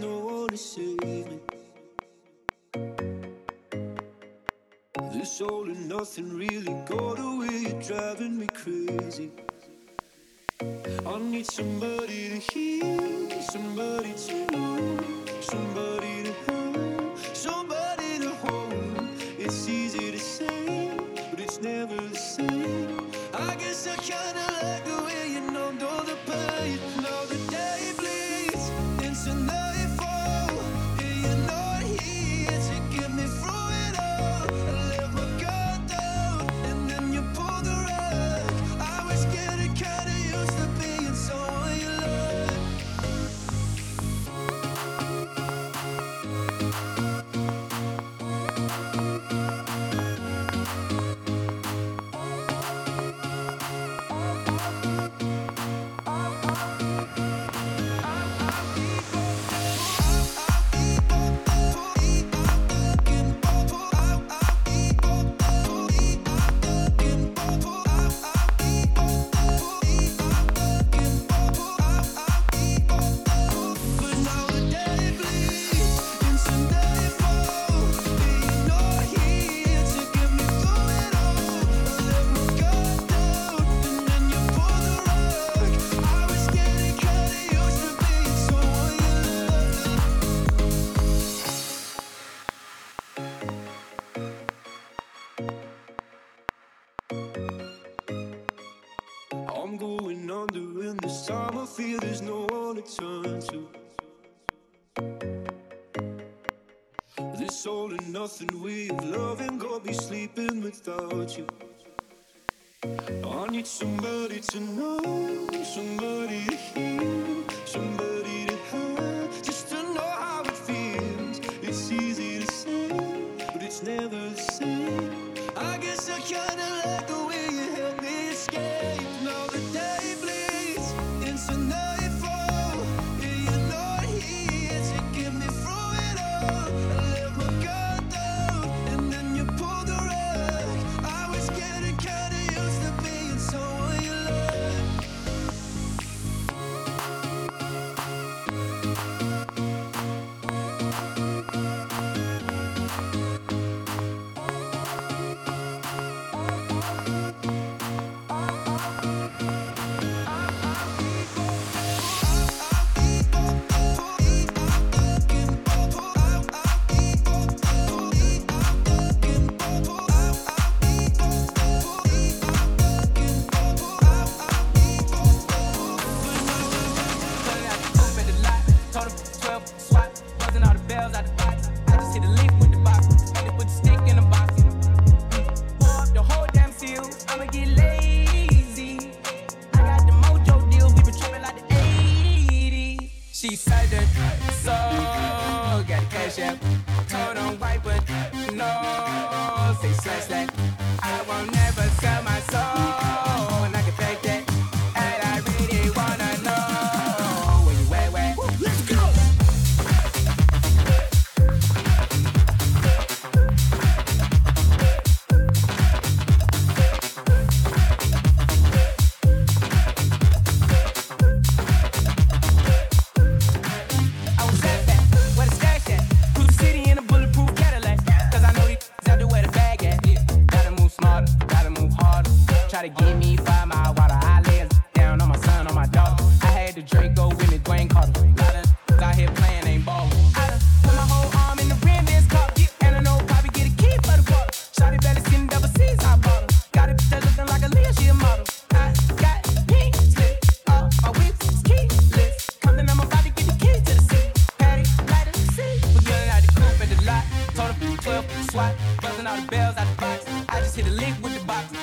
no one to save me. This all and nothing really got away, you're driving me crazy. I need somebody to hear, somebody to know, somebody. nothing with love and go be sleeping without you. I need somebody to know, somebody to hear, somebody. box.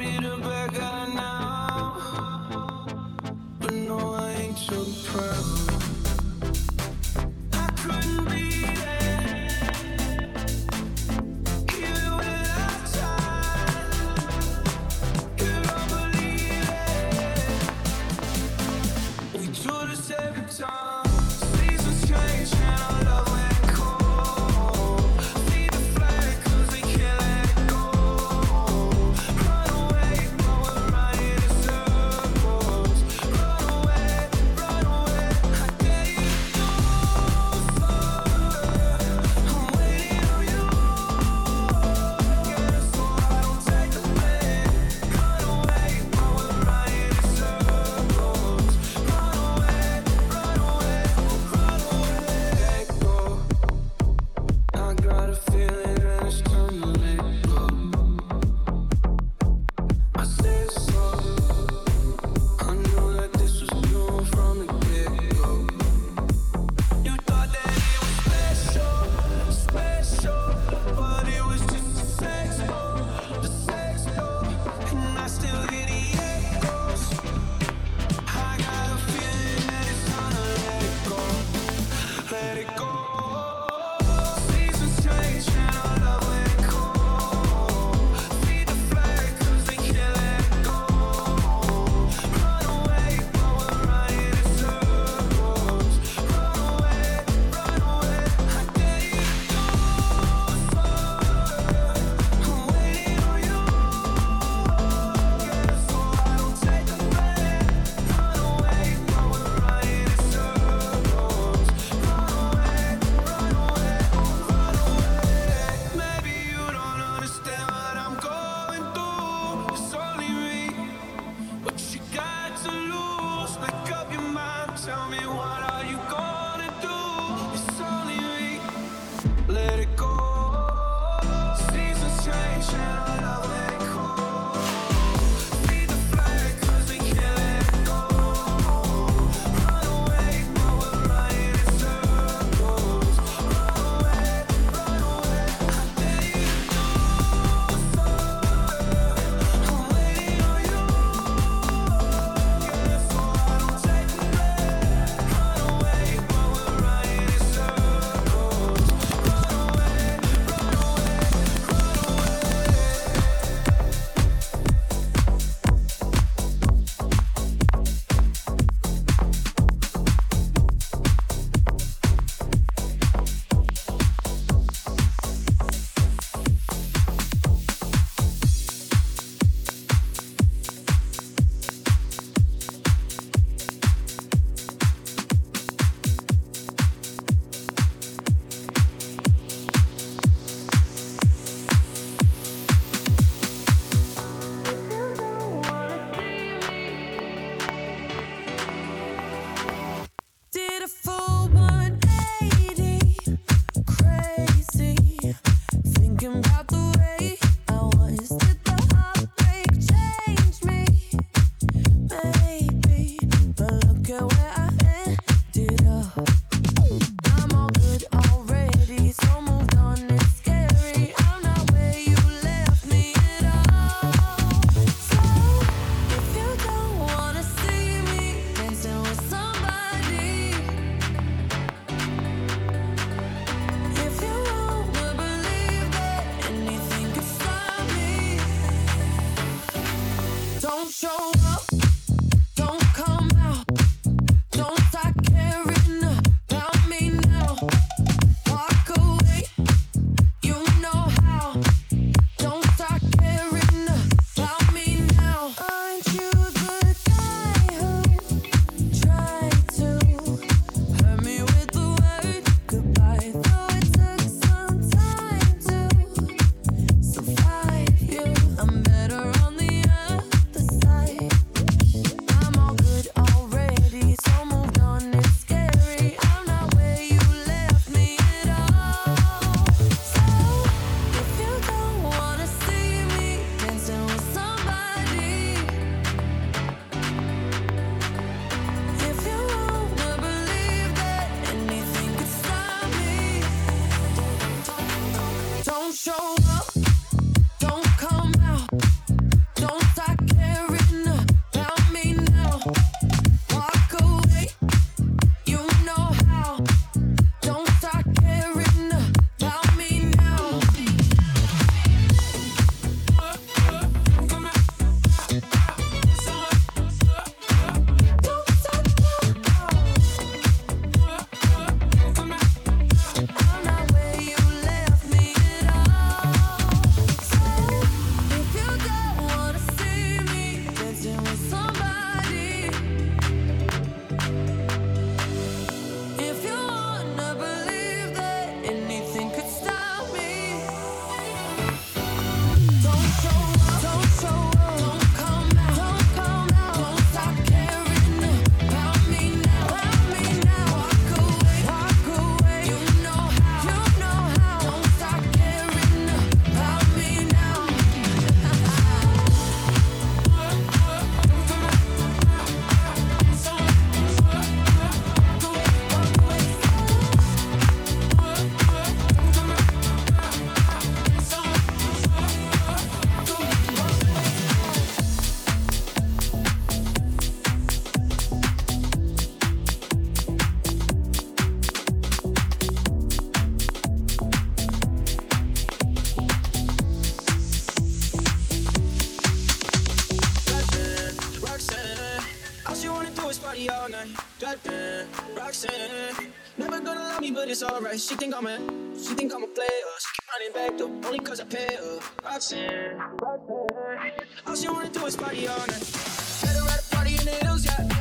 rid let it go. Seasons change and I love party all night. Goddamn, Roxanne. Never gonna love me, but it's alright. She think I'm a, she think I'm a player. She keep running back though, only cause I pay her. Roxanne, Roxanne. All she wanna do is party all night. Met her at a party in the hills, yeah.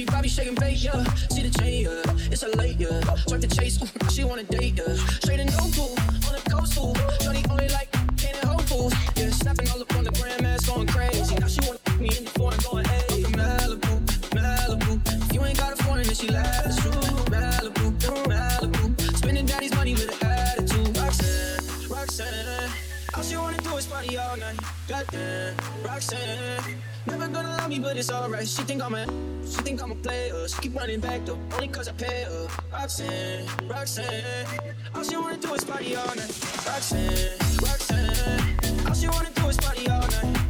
Ricky Bobby shaking bait, yeah. See the chain, yeah. It's a late, yeah. Start to chase, ooh, she wanna date, yeah. Straight and no pool, on the coast, ooh. Shorty only like can and Whole Foods, yeah. Snapping all up on the grandmas, going crazy. Now she wanna me in the foreign, going, hey. Malibu, Malibu. If you ain't got a foreign, then she laughs, true. Malibu, Malibu. Spending daddy's money with an attitude. Roxanne, Roxanne. All she wanna do is party all night. Goddamn, Roxanne. Never gonna love me, but it's alright. She think I'm a, she think I'm a player. She keep running back though, only cause I pay her. Roxanne, Roxanne. All she wanna do is party all night. Roxanne, Roxanne. All she wanna do is party all night.